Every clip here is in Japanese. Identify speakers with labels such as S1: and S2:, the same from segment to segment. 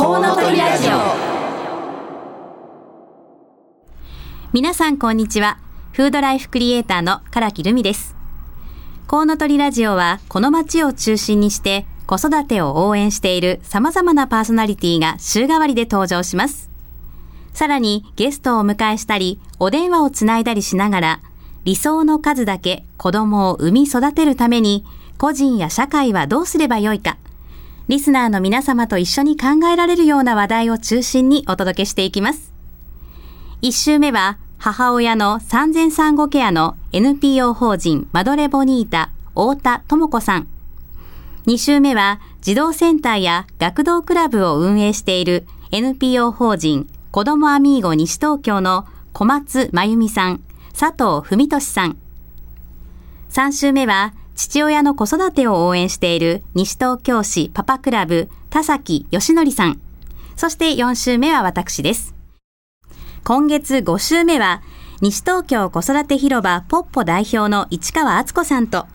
S1: コウノトリラジオ。
S2: 皆さんこんにちは。フードライフクリエイターの唐木留美です。コウノトリラジオはこの街を中心にして子育てを応援している様々なパーソナリティが週替わりで登場します。さらにゲストをお迎えしたりお電話をつないだりしながら理想の数だけ子供を産み育てるために個人や社会はどうすればよいかリスナーの皆様と一緒に考えられるような話題を中心にお届けしていきます。一週目は、母親の産前産後ケアの NPO 法人マドレボニータ太田智子さん。二週目は、児童センターや学童クラブを運営している NPO 法人子どもアミーゴ西東京の小松真由美さん、佐藤文俊さん。三週目は、父親の子育てを応援している西東京市パパクラブ田崎義則さん。そして4週目は私です。今月5週目は西東京子育て広場ポッポ代表の市川敦子さんと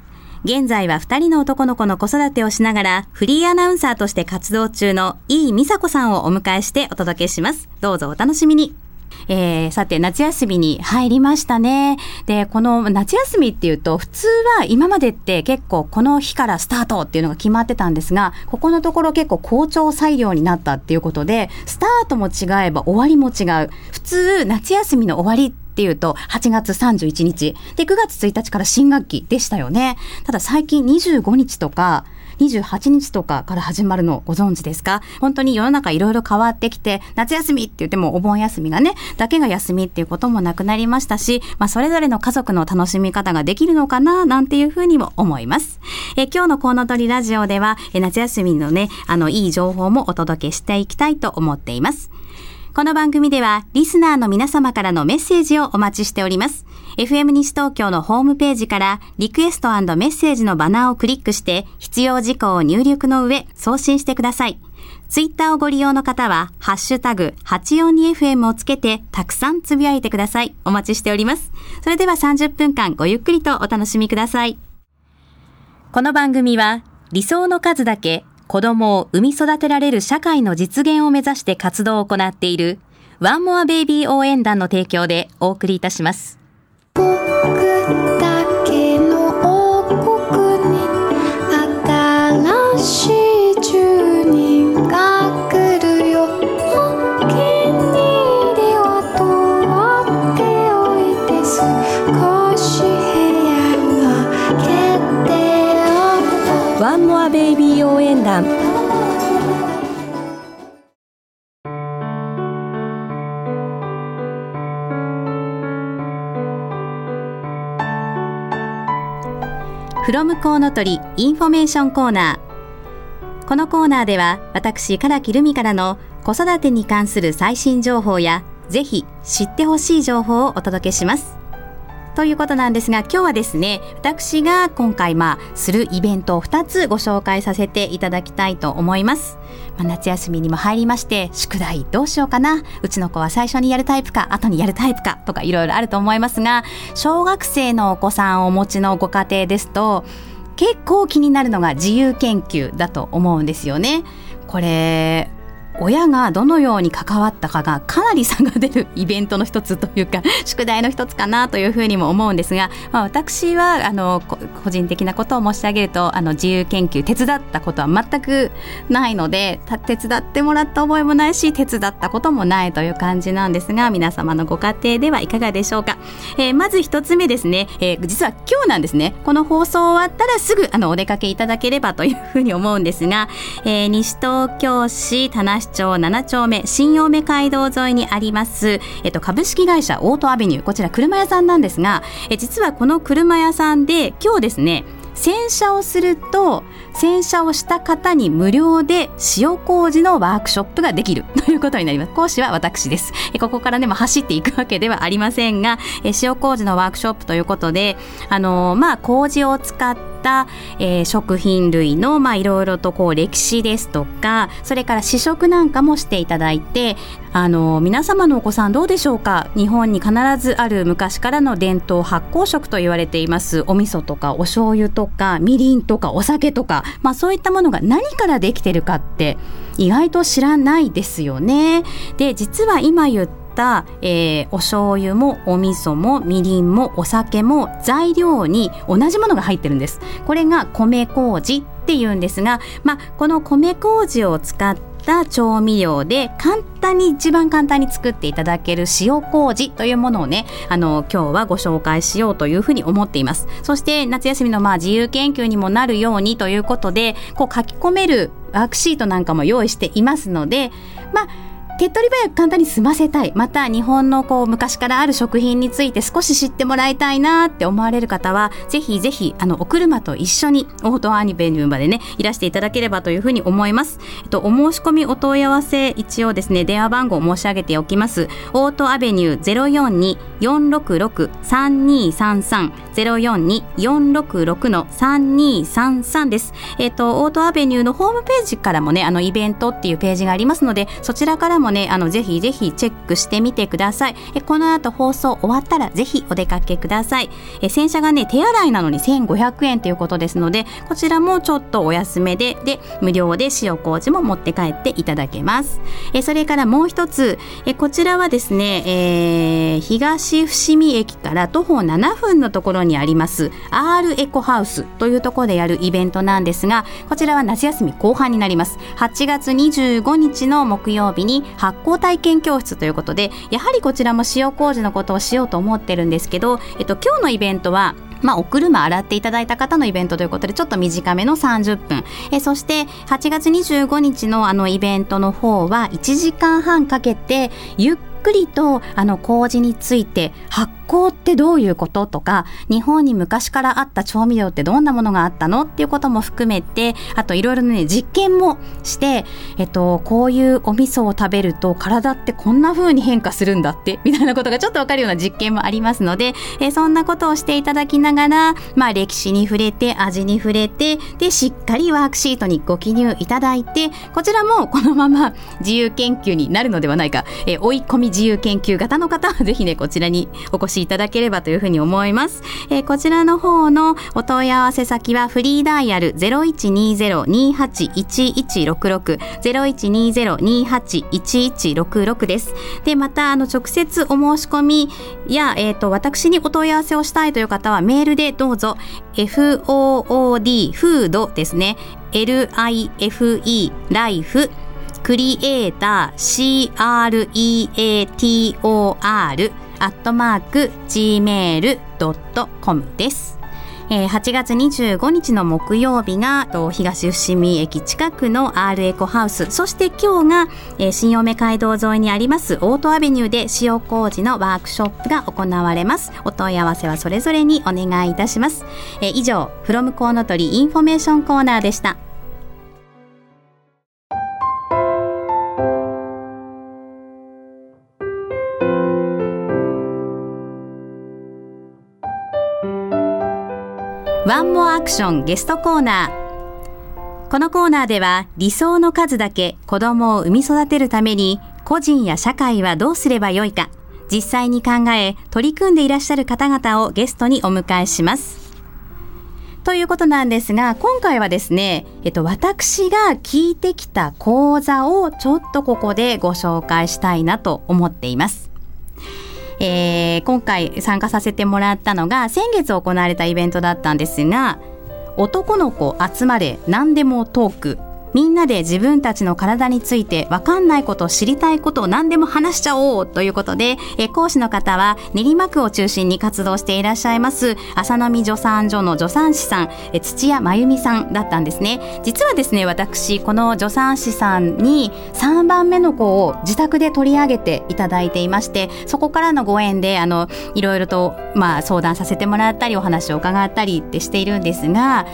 S2: 現在は2人の男の子の子育てをしながらフリーアナウンサーとして活動中の井伊美佐子さんをお迎えしてお届けします。どうぞお楽しみに。えー、さて、夏休みに入りましたね。で、この夏休みっていうと、普通は今までって結構この日からスタートっていうのが決まってたんですが、ここのところ結構校長裁量になったっていうことで、スタートも違えば終わりも違う。普通、夏休みの終わりっていうと、8月31日。で、9月1日から新学期でしたよね。ただ最近25日とか、28日とかから始まるのご存知ですか？本当に世の中いろいろ変わってきて、夏休みって言ってもお盆休みがね、だけが休みっていうこともなくなりましたし、まあそれぞれの家族の楽しみ方ができるのかな、なんていうふうにも思います。え今日のコウノトリラジオでは、夏休みのね、あの、いい情報もお届けしていきたいと思っています。この番組では、リスナーの皆様からのメッセージをお待ちしております。FM 西東京のホームページから、リクエストメッセージのバナーをクリックして、必要事項を入力の上、送信してください。ツイッターをご利用の方は、ハッシュタグ、842FM をつけて、たくさんつぶやいてください。お待ちしております。それでは30分間ごゆっくりとお楽しみください。この番組は、理想の数だけ子供を産み育てられる社会の実現を目指して活動を行っているワンモアベイビー応援団の提供でお送りいたします。
S3: 僕だ
S2: From コウノトリ information corner。このコーナーでは私、唐木留美からの子育てに関する最新情報やぜひ知ってほしい情報をお届けします。ということなんですが今日はですね私が今回まあするイベントを2つご紹介させていただきたいと思います、まあ、夏休みにも入りまして宿題どうしようかな？うちの子は最初にやるタイプか後にやるタイプかとかいろいろあると思いますが小学生のお子さんをお持ちのご家庭ですと結構気になるのが自由研究だと思うんですよね。これ親がどのように関わったかがかなり差が出るイベントの一つというか 宿題の一つかなというふうにも思うんですが、まあ、私はあの個人的なことを申し上げるとあの自由研究手伝ったことは全くないので手伝ってもらった覚えもないし手伝ったこともないという感じなんですが皆様のご家庭ではいかがでしょうか、えーまず一つ目ですね、えー実は今日なんですね。この放送終わったらすぐあのお出かけいただければというふうに思うんですが、えー西東京市田無町7丁目新青梅街道沿いにあります、えっと、株式会社オートアベニューこちら車屋さんなんですが、え実はこの車屋さんで今日ですね洗車をすると洗車をした方に無料で塩麹のワークショップができる ということになります。講師は私です。ここからねも走っていくわけではありませんがえ塩麹のワークショップということであのまあ麹を使ったた、えー食品類のいろいろとこう歴史ですとかそれから試食なんかもしていただいてあの皆様のお子さんどうでしょうか？日本に必ずある昔からの伝統発酵食と言われていますお味噌とかお醤油とかみりんとかお酒とか、まあ、そういったものが何からできてるかって意外と知らないですよね。で実は今言った、えーお醤油もお味噌もみりんもお酒も材料に同じものが入ってるんです。これが米麹っていうんですが、まあ、この米麹を使った調味料で簡単に一番簡単に作っていただける塩麹というものをねあの今日はご紹介しようというふうに思っていますそして夏休みのまあ自由研究にもなるようにということでこう書き込めるワークシートなんかも用意していますのでまあ手っ取り早く簡単に済ませたい。また日本のこう昔からある食品について少し知ってもらいたいなって思われる方はぜひぜひあのお車と一緒にオートアニベニューまでねいらしていただければというふうに思います、えっと、お申し込みお問い合わせ一応ですね電話番号申し上げておきます。オートアベニュー042-466-3233 042-466の3233です。えっとオートアベニューのホームページからもねあのイベントっていうページがありますのでそちらからももねあのぜひぜひチェックしてみてください。えこの後放送終わったらぜひお出かけください。え洗車がね手洗いなのに1500円ということですのでこちらもちょっとお安めでで無料で塩麹も持って帰っていただけます。えそれからもう一つ。えこちらはですね、えー東伏見駅から徒歩7分のところにあります R エコハウスというところでやるイベントなんですがこちらは夏休み後半になります。8月25日の木曜日に発酵体験教室ということでやはりこちらも塩麹のことをしようと思ってるんですけど、えっと、今日のイベントはまあ、お車洗っていただいた方のイベントということでちょっと短めの30分えそして8月25日のあのイベントの方は1時間半かけてゆっくりとあの麹について発酵ってどういうこととか日本に昔からあった調味料ってどんなものがあったのっていうことも含めてあといろいろね実験もして、えっと、こういうお味噌を食べると体ってこんな風に変化するんだってみたいなことがちょっとわかるような実験もありますので、えーそんなことをしていただきながら、まあ、歴史に触れて味に触れてでしっかりワークシートにご記入いただいてこちらもこのまま自由研究になるのではないか、えー追い込み自由研究型の方は ぜひねこちらにお越しいただければというふうに思います、えーこちらの方のお問い合わせ先はフリーダイヤル0120-281166 0120-281166です。でまたあの直接お申し込みや、えー、と私にお問い合わせをしたいという方はメールでどうぞ FOOD フードですね。LIFE ライフクリエイター CREATOR アットマーク gmail.com です。えー8月25日の木曜日が東伏見駅近くの R エコハウスそして今日が、えー新青梅街道沿いにありますオートアベニューで塩麹のワークショップが行われます。お問い合わせはそれぞれにお願いいたします、えー以上 from こうのとり information コーナーでした。 one more action ゲストコーナー。このコーナーでは理想の数だけ子供を産み育てるために個人や社会はどうすればよいか実際に考え取り組んでいらっしゃる方々をゲストにお迎えします。ということなんですが今回はですね、えっと、私が聞いてきた講座をちょっとここでご紹介したいなと思っています。えー今回参加させてもらったのが先月行われたイベントだったんですが男の子集まれ何でもトーク。みんなで自分たちの体について分かんないこと知りたいことを何でも話しちゃおうということでえ講師の方は練馬区を中心に活動していらっしゃいます浅野美助産所の助産師さんえ土屋真由美さんだったんですね。実はですね私この助産師さんに3番目の子を自宅で取り上げていただいていましてそこからのご縁であのいろいろと、まあ、相談させてもらったりお話を伺ったりってしているんですが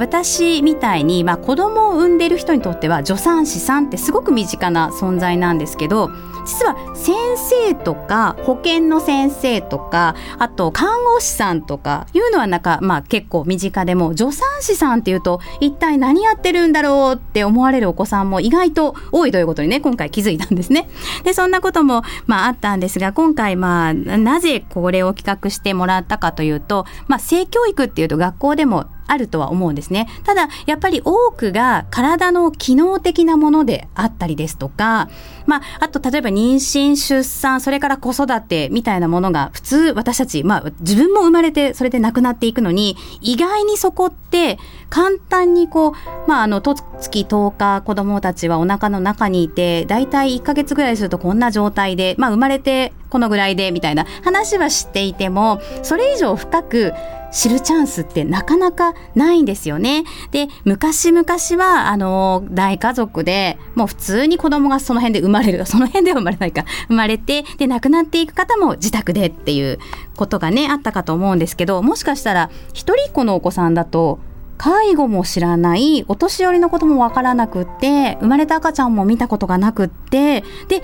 S2: 私みたいに、まあ、子供を産んでいる人にとっては助産師さんってすごく身近な存在なんですけど実は先生とか保健の先生とかあと看護師さんとかいうのはなんか、まあ、結構身近でも助産師さんっていうと一体何やってるんだろうって思われるお子さんも意外と多いということにね今回気づいたんですね。でそんなことも、まあ、あったんですが今回、まあ、なぜこれを企画してもらったかというと、まあ、性教育っていうと学校でもあるとは思うんですね。ただ、やっぱり多くが体の機能的なものであったりですとか、まあ、あと例えば妊娠、出産、それから子育てみたいなものが普通私たち、まあ、自分も生まれてそれで亡くなっていくのに、意外にそこって簡単にこう、まあ、あの、と月10日子供たちはお腹の中にいて、だいたい1ヶ月ぐらいするとこんな状態で、まあ、生まれてこのぐらいでみたいな話は知っていても、それ以上深く知るチャンスってなかなかないんですよね。で、昔々は、あの、大家族で、もう普通に子供がその辺で生まれる、その辺では生まれないか、生まれて、で、亡くなっていく方も自宅でっていうことがね、あったかと思うんですけど、もしかしたら、一人っ子のお子さんだと、介護も知らないお年寄りのこともわからなくって生まれた赤ちゃんも見たことがなくってで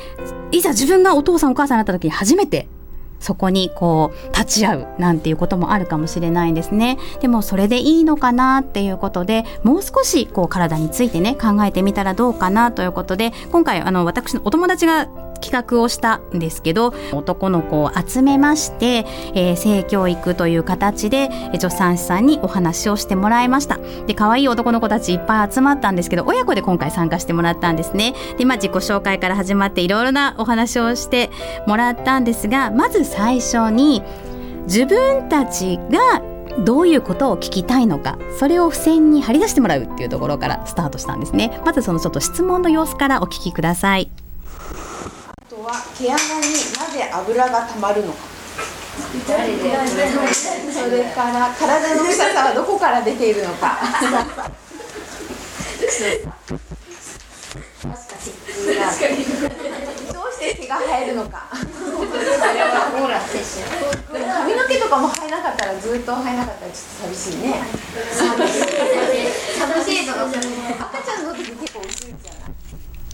S2: いざ自分がお父さんお母さんになった時に初めてそこにこう立ち会うなんていうこともあるかもしれないんですね。でもそれでいいのかなっていうことでもう少しこう体についてね考えてみたらどうかなということで今回あの私のお友達が企画をしたんですけど男の子を集めまして、えー、性教育という形で助産師さんにお話をしてもらいました。で可愛い男の子たちいっぱい集まったんですけど親子で今回参加してもらったんですね。でまあ自己紹介から始まっていろいろなお話をしてもらったんですがまず最初に自分たちがどういうことを聞きたいのかそれを付箋に貼り出してもらうっていうところからスタートしたんですね。まずそのちょっと質問の様子からお聞きください。
S4: は毛穴になぜ油がたまるのか。それから体の臭さはどこから出ているのか。どうして毛が生えるのか。髪の毛とかも生えなかったらずっと生えなかったらちょっと寂しいね。赤ちゃんの時結構薄いじゃない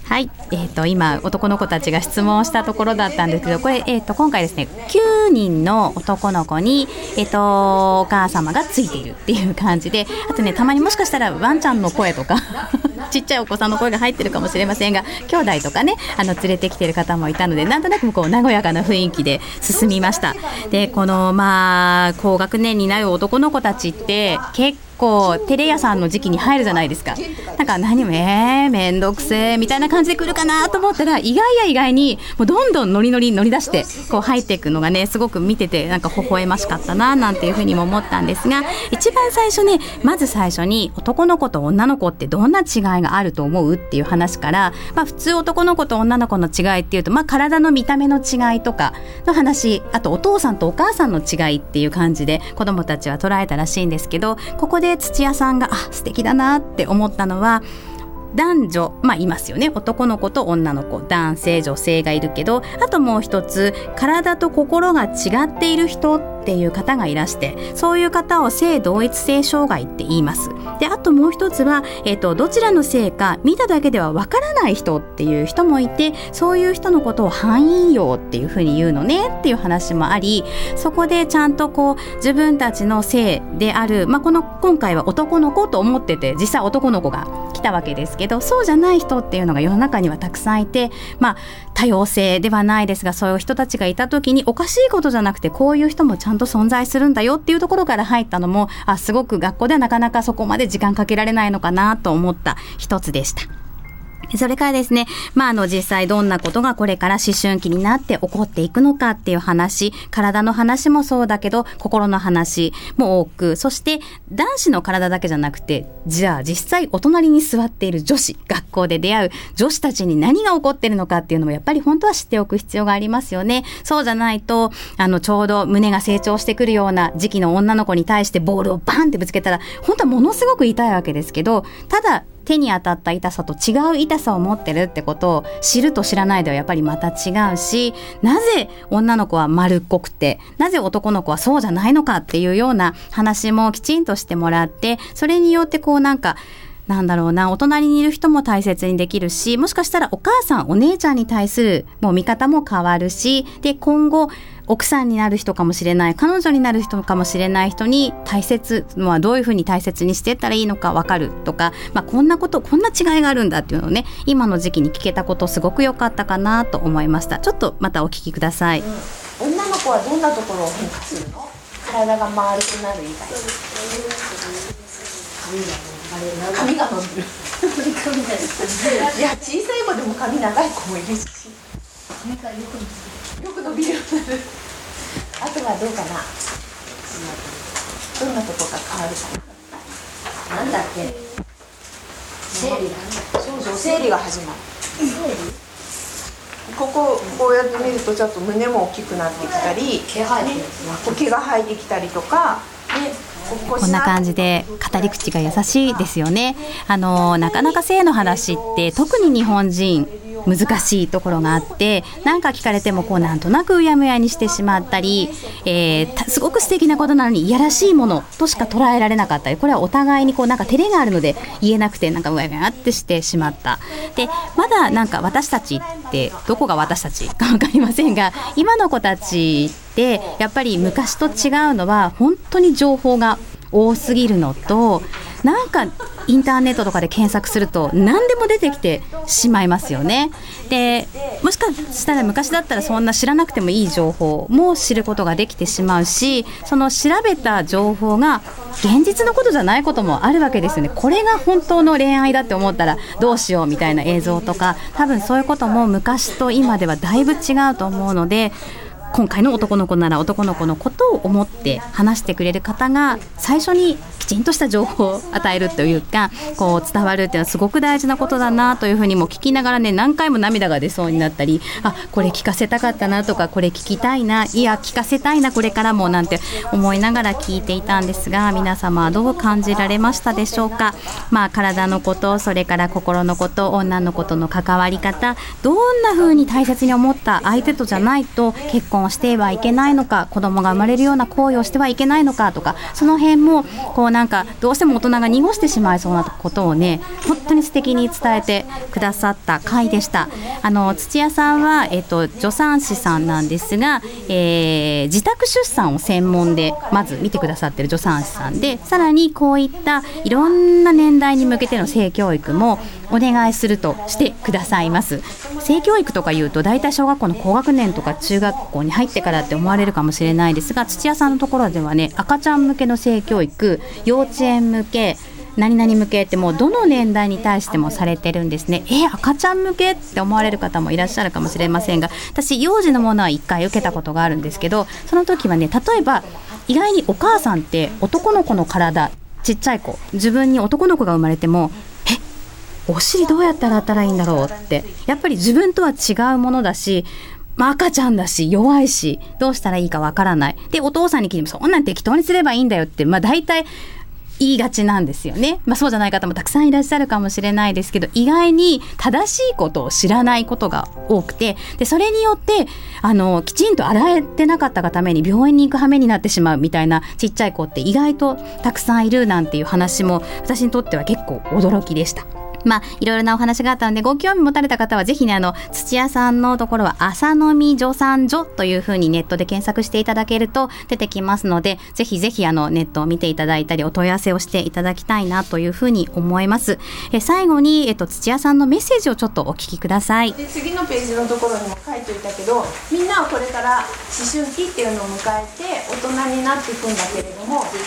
S2: はい、えーと、今男の子たちが質問したところだったんですけどこれ、えーと、今回ですね9人の男の子に、えーと、お母様がついているっていう感じであとねたまにもしかしたらワンちゃんの声とか ちっちゃいお子さんの声が入ってるかもしれませんが兄弟とかねあの連れてきてる方もいたのでなんとなくこう和やかな雰囲気で進みました。でこのまあ高学年になる男の子たちって結構構テレ屋さんの時期に入るじゃないですか。なんか何もえーめんどくせえみたいな感じで来るかなと思ったら意外や意外にもうどんどんノリノリ乗り出してこう入っていくのがねすごく見ててなんか微笑ましかったななんていうふうにも思ったんですが一番最初ねまず最初に男の子と女の子ってどんな違いがあると思うっていう話から、まあ、普通男の子と女の子の違いっていうと、まあ、体の見た目の違いとかの話あとお父さんとお母さんの違いっていう感じで子どもたちは捉えたらしいんですけどここで土屋さんがあ素敵だなって思ったのは男女まあいますよね。男の子と女の子。男性女性がいるけどあともう一つ体と心が違っている人っていう方がいらしてそういう方を性同一性障害って言います。であともう一つは、えーと、どちらの性か見ただけではわからない人っていう人もいてそういう人のことを範囲用っていうふうに言うのねっていう話もありそこでちゃんとこう自分たちの性である、まあ、この今回は男の子と思ってて実際男の子がたわけですけどそうじゃない人っていうのが世の中にはたくさんいてまあ多様性ではないですがそういう人たちがいた時におかしいことじゃなくてこういう人もちゃんと存在するんだよっていうところから入ったのもあすごく学校ではなかなかそこまで時間かけられないのかなと思った一つでした。それからですね、まあ、あの、実際どんなことがこれから思春期になって起こっていくのかっていう話、体の話もそうだけど、心の話も多く、そして男子の体だけじゃなくて、じゃあ実際お隣に座っている女子、学校で出会う女子たちに何が起こってるのかっていうのもやっぱり本当は知っておく必要がありますよね。そうじゃないと、あの、ちょうど胸が成長してくるような時期の女の子に対してボールをバンってぶつけたら、本当はものすごく痛いわけですけど、ただ手に当たった痛さと違う痛さを持ってるってことを知ると知らないではやっぱりまた違うしなぜ女の子は丸っこくてなぜ男の子はそうじゃないのかっていうような話もきちんとしてもらってそれによってこうなんかなんだろうな、お隣にいる人も大切にできるし、もしかしたらお母さん、お姉ちゃんに対するもう見方も変わるし、で、今後、奥さんになる人かもしれない彼女になる人かもしれない人に大切のはどういうふうに大切にしていったらいいのか分かるとか、まあ、こんなことこんな違いがあるんだっていうのをね今の時期に聞けたことすごく良かったかなと思いました。ちょっとまたお聞きください、
S4: 女の子はどんなところを変化するの？体が丸くなる以外髪が伸びる。いや小さい子でも髪長い子もいるし。よく伸びるようになる。あとはどうかな？どんなとこが変わるかな？なんだっけ？生理。がそうそう生理が始まる。こここうやって見るとちょっと胸も大きくなってきたり毛が生えてきたりとか、ね、
S2: こんな感じで語り口が優しいですよね。あのなかなか性の話って特に日本人難しいところがあって何か聞かれてもこうなんとなくうやむやにしてしまったり、えー、すごく素敵なことなのにいやらしいものとしか捉えられなかったりこれはお互いにこうなんか照れがあるので言えなくてなんかうやむやってしてしまったでまだなんか私たちってどこが私たちか分かりませんが今の子たちってやっぱり昔と違うのは本当に情報が多すぎるのとなんかインターネットとかで検索すると何でも出てきてしまいますよね。でもしかしたら昔だったらそんな知らなくてもいい情報も知ることができてしまうしその調べた情報が現実のことじゃないこともあるわけですよね。これが本当の恋愛だって思ったらどうしようみたいな映像とか多分そういうことも昔と今ではだいぶ違うと思うので今回の男の子なら男の子のことを思って話してくれる方が最初にきちんとした情報を与えるというかこう伝わるっていうのはすごく大事なことだなというふうにも聞きながらね何回も涙が出そうになったりあこれ聞かせたかったなとかこれ聞きたいないや聞かせたいなこれからもなんて思いながら聞いていたんですが皆様はどう感じられましたでしょうか？まあ体のことそれから心のこと女の子との関わり方どんな風に大切に思った相手とじゃないと結婚をしてはいけないのか子供が生まれるような行為をしてはいけないのかとかその辺もこうなんかどうしても大人が濁してしまいそうなことをね本当に素敵に伝えてくださった回でした。あの土屋さんは、えっと、助産師さんなんですが、えー、自宅出産を専門でまず見てくださってる助産師さんでさらにこういったいろんな年代に向けての性教育もお願いするとしてくださいます。性教育とかいうと大体小学校の高学年とか中学校に入ってからって思われるかもしれないですが土屋さんのところではね赤ちゃん向けの性教育幼稚園向け何々向けってもうどの年代に対してもされてるんですね。え赤ちゃん向けって思われる方もいらっしゃるかもしれませんが私幼児のものは1回受けたことがあるんですけどその時はね例えば意外にお母さんって男の子の体ちっちゃい子自分に男の子が生まれてもお尻どうやって洗ったらいいんだろうってやっぱり自分とは違うものだしまあ、赤ちゃんだし弱いしどうしたらいいかわからないでお父さんに聞いてもそんなん適当にすればいいんだよってまあ大体言いがちなんですよね。まあそうじゃない方もたくさんいらっしゃるかもしれないですけど、意外に正しいことを知らないことが多くて、で、それによって、あの、きちんと洗えてなかったがために病院に行く羽目になってしまうみたいなちっちゃい子って意外とたくさんいるなんていう話も私にとっては結構驚きでした。まあ、いろいろなお話があったので、ご興味持たれた方は、ぜひね、あの、土屋さんのところは、朝飲み助産所というふうにネットで検索していただけると出てきますので、ぜひぜひ、あの、ネットを見ていただいたり、お問い合わせをしていただきたいなというふうに思います。え最後に、えっと、土屋さんのメッセージをちょっとお聞きください。
S4: で次のページのところにも書いておいたけどみんなはこれから思春期っていうのを迎えて大人になっていくんだけれどもで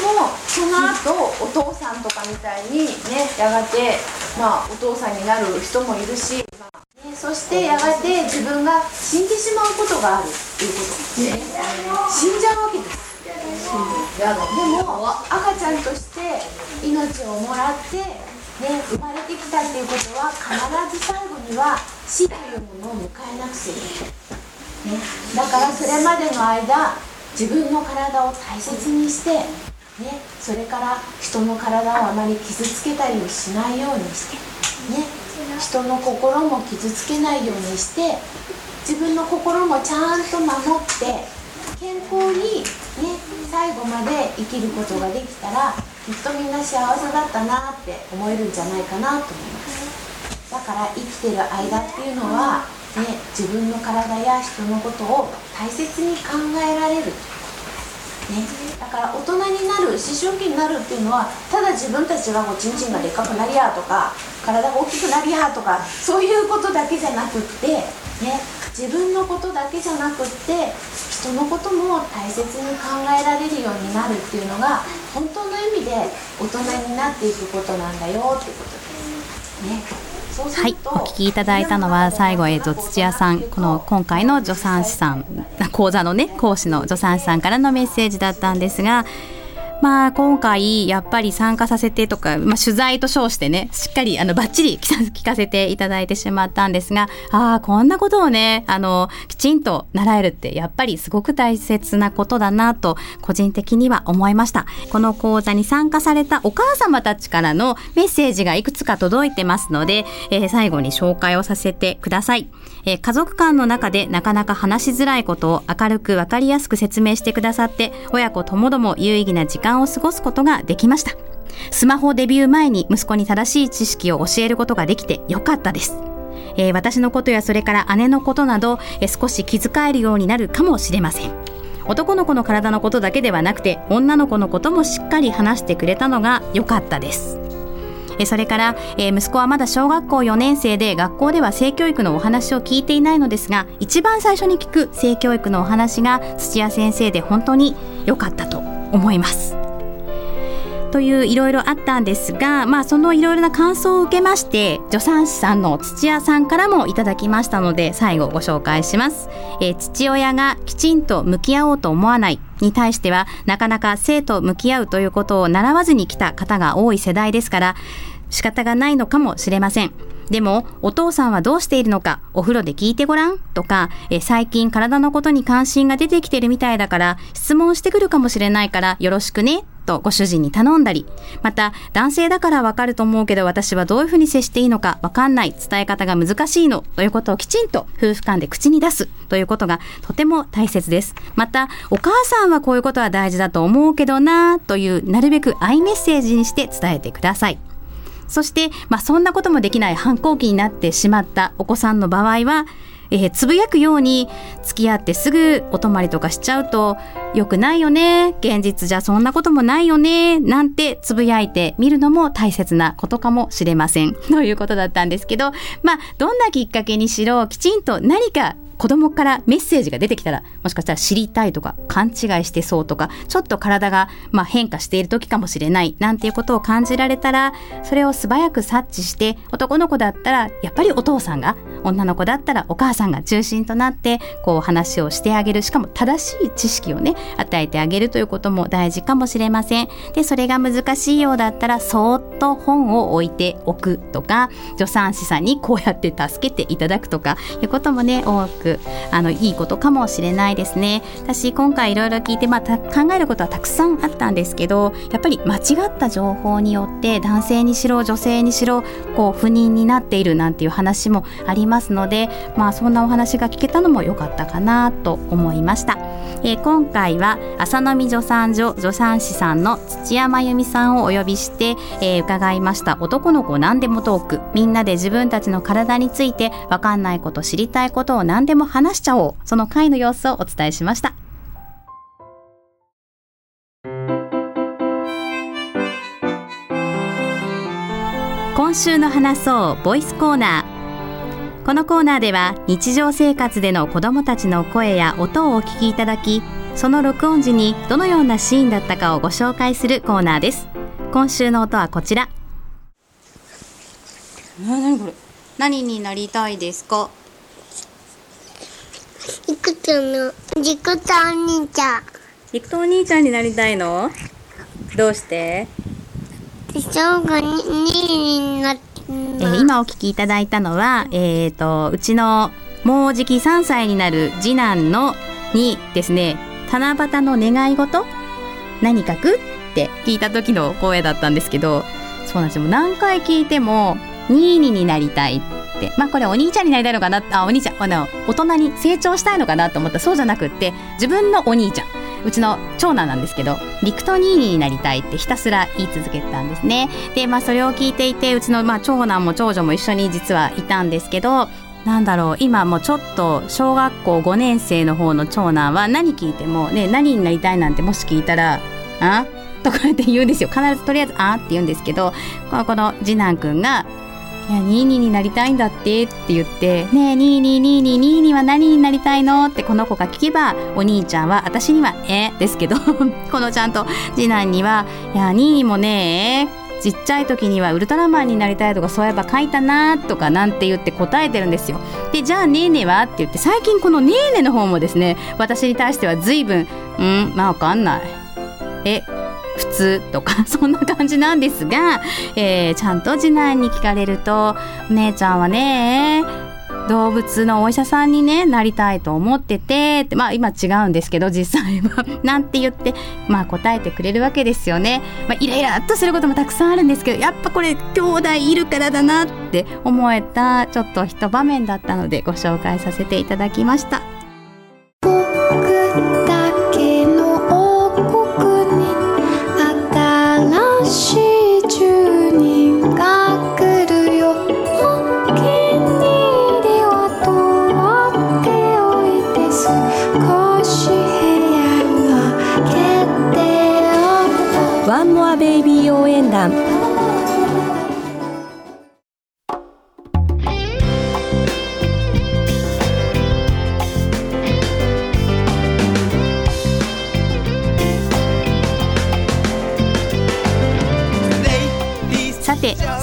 S4: もその後お父さんとかみたいにねやがてまあお父さんになる人もいるし、まあね、そしてやがて自分が死んでしまうことがある。っていうことですね。死んじゃうわけです。でも赤ちゃんとして命をもらって、ね、生まれてきたっていうことは必ず最後には死というものを迎えなくちゃいけない、ね、だからそれまでの間自分の体を大切にして、ね、それから人の体をあまり傷つけたりしないようにして、ね、人の心も傷つけないようにして自分の心もちゃんと守って健康に、ね、最後まで生きることができたらきっとみんな幸せだったなって思えるんじゃないかなと思います。だから生きてる間っていうのは、ね、自分の体や人のことを大切に考えられる。ね、だから大人になる思春期になるっていうのはただ自分たちがおちんちんがでっかくなりやとか体が大きくなりやとかそういうことだけじゃなくって、ね、自分のことだけじゃなくって人のことも大切に考えられるようになるっていうのが本当の意味で大人になっていくことなんだよってことです。ね
S2: はい、お聞きいただいたのは最後、えー、と土屋さんこの今回の助産師さん講座のね講師の助産師さんからのメッセージだったんですがまあ今回やっぱり参加させてとか、まあ、取材と称してねしっかりあのバッチリ聞かせていただいてしまったんですがああこんなことをねあのきちんと習えるってやっぱりすごく大切なことだなと個人的には思いました。この講座に参加されたお母様たちからのメッセージがいくつか届いてますので、えー、最後に紹介をさせてください、えー、家族間の中でなかなか話しづらいことを明るく分かりやすく説明してくださって親子ともども有意義な時間を過ごすことができました。スマホデビュー前に息子に正しい知識を教えることができてよかったです。えー、私のことやそれから姉のことなど、えー、少し気遣えるようになるかもしれません。男の子の体のことだけではなくて女の子のこともしっかり話してくれたのが良かったです。それから、えー、息子はまだ小学校4年生で学校では性教育のお話を聞いていないのですが一番最初に聞く性教育のお話が土屋先生で本当に良かったと思います。といういろいろあったんですが、まあ、そのいろいろな感想を受けまして助産師さんの土屋さんからもいただきましたので最後ご紹介します、えー、父親がきちんと向き合おうと思わないに対してはなかなか生と向き合うということを習わずに来た方が多い世代ですから仕方がないのかもしれません。でも、お父さんはどうしているのか、お風呂で聞いてごらん。とか、え最近体のことに関心が出てきてるみたいだから、質問してくるかもしれないからよろしくね、とご主人に頼んだり、また、男性だからわかると思うけど私はどういうふうに接していいのかわかんない、伝え方が難しいの、ということをきちんと夫婦間で口に出す。ということがとても大切です。また、お母さんはこういうことは大事だと思うけどな、というなるべくアイメッセージにして伝えてください。そして、まあ、そんなこともできない反抗期になってしまったお子さんの場合は、えー、つぶやくように付き合ってすぐお泊まりとかしちゃうと良くないよね現実じゃそんなこともないよねなんてつぶやいてみるのも大切なことかもしれません。ということだったんですけどまあどんなきっかけにしろきちんと何か子供からメッセージが出てきたらもしかしたら知りたいとか勘違いしてそうとかちょっと体がまあ変化している時かもしれないなんていうことを感じられたらそれを素早く察知して男の子だったらやっぱりお父さんが女の子だったらお母さんが中心となってこう話をしてあげる。しかも正しい知識をね与えてあげるということも大事かもしれません。でそれが難しいようだったらそーっと本を置いておくとか助産師さんにこうやって助けていただくとかいうこともね多くあのいいことかもしれないですね。私今回いろいろ聞いて、まあ、考えることはたくさんあったんですけどやっぱり間違った情報によって男性にしろ女性にしろこう不妊になっているなんていう話もありますので、まあ、そんなお話が聞けたのも良かったかなと思いました。えー、今回は浅波助産所助産師さんの土屋真由美さんをお呼びして、えー、伺いました。男の子何でもトーク。みんなで自分たちの体について分かんないこと知りたいことを何でも話しちゃおう。その回の様子をお伝えしました。今週の話そうボイスコーナー。このコーナーでは日常生活での子どもたちの声や音をお聞きいただきその録音時にどのようなシーンだったかをご紹介するコーナーです。今週の音はこちら。何これ？何になりたいですか？
S5: いくつのじくとお兄ちゃん。
S2: 陸とお兄ちゃんになりたいの？どうして？
S5: 小学2になって
S2: えー今お聞きいただいたのは、えー、とうちのもうじき3歳になる次男のにですね。七夕の願い事？何書く？っって聞いた時の声だったんですけどそうなんですよ。何回聞いてもニーニになりたい。ってまあこれお兄ちゃんになりたいのかな？あお兄ちゃん。あの大人に成長したいのかなと思った。そうじゃなくって自分のお兄ちゃん。うちの長男なんですけど陸とニーニになりたいってひたすら言い続けてたんですね。でまあそれを聞いていてうちのまあ長男も長女も一緒に実はいたんですけどなんだろう今もうちょっと小学校5年生の方の長男は何聞いてもね何になりたいなんてもし聞いたら「あ？とかって言うんですよ。必ずとりあえず「あ」って言うんですけどこの次男くんが「いやニーニーになりたいんだって」って言って「ねえニーニーニーニーニーニーは何になりたいの?」ってこの子が聞けばお兄ちゃんは私には「え」ですけど このちゃんと次男には「いやニーニーもねちっちゃい時にはウルトラマンになりたいとかそういえば書いたなとかなんて言って答えてるんですよ。でじゃあねーねはって言って最近このねーねの方もですね私に対しては随分「うんまあわかんない」え普通とか そんな感じなんですが、えーちゃんと次男に聞かれると「お姉ちゃんはね動物のお医者さんにねなりたいと思っててってまあ今違うんですけど実際は。なんて言ってまあ答えてくれるわけですよね、まあ、イライラっとすることもたくさんあるんですけどやっぱこれ兄弟いるからだなって思えたちょっと一場面だったのでご紹介させていただきました。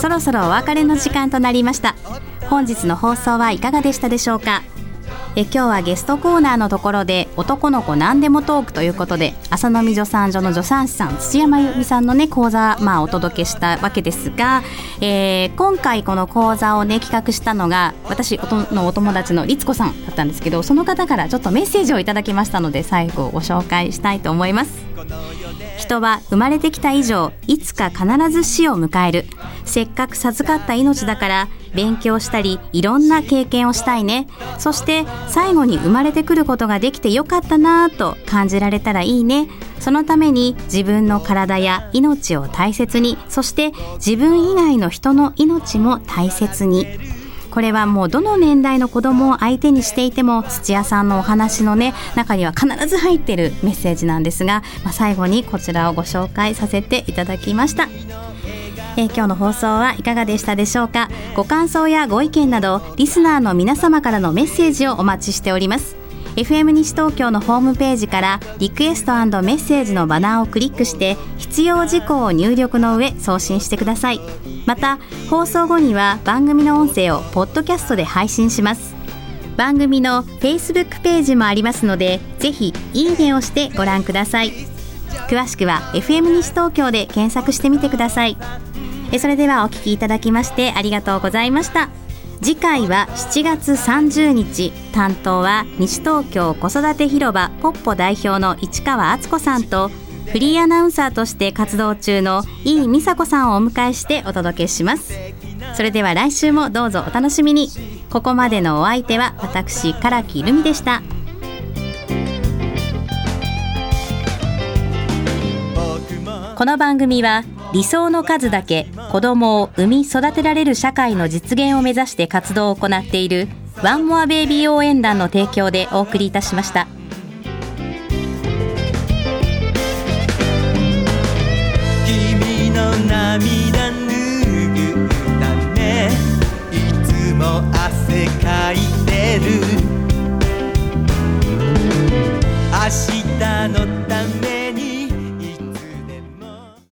S2: そろそろお別れの時間となりました。本日の放送はいかがでしたでしょうか？え今日はゲストコーナーのところで男の子何でもトークということで浅野美助産所の助産師さん土山由美さんのね講座、まあ、お届けしたわけですが、えー今回この講座をね企画したのが私おとのお友達の律子さんだったんですけどその方からちょっとメッセージをいただきましたので最後ご紹介したいと思います。人は生まれてきた以上いつか必ず死を迎える。せっかく授かった命だから勉強したりいろんな経験をしたいね。そして最後に生まれてくることができてよかったなぁと感じられたらいいね。そのために自分の体や命を大切に。そして自分以外の人の命も大切に。これはもうどの年代の子供を相手にしていても土屋さんのお話のね中には必ず入ってるメッセージなんですが、まあ、最後にこちらをご紹介させていただきました。えー今日の放送はいかがでしたでしょうか？ご感想やご意見などリスナーの皆様からのメッセージをお待ちしております FM 西東京のホームページからリクエストメッセージのバナーをクリックして必要事項を入力の上送信してください。また放送後には番組の音声をポッドキャストで配信します。番組の Facebook ページもありますのでぜひいいねをしてご覧ください。詳しくは FM 西東京で検索してみてください。えそれではお聞きいただきましてありがとうございました。次回は7月30日。担当は西東京子育て広場ポッポ代表の市川敦子さんとフリーアナウンサーとして活動中の井美佐子さんをお迎えしてお届けします。それでは来週もどうぞお楽しみに。ここまでのお相手は私唐木留美でした。この番組は理想の数だけ子供を産み育てられる社会の実現を目指して活動を行っているワンモアベイビー応援団の提供でお送りいたしました。
S6: 君の涙拭うためいつも汗かいてる明日のため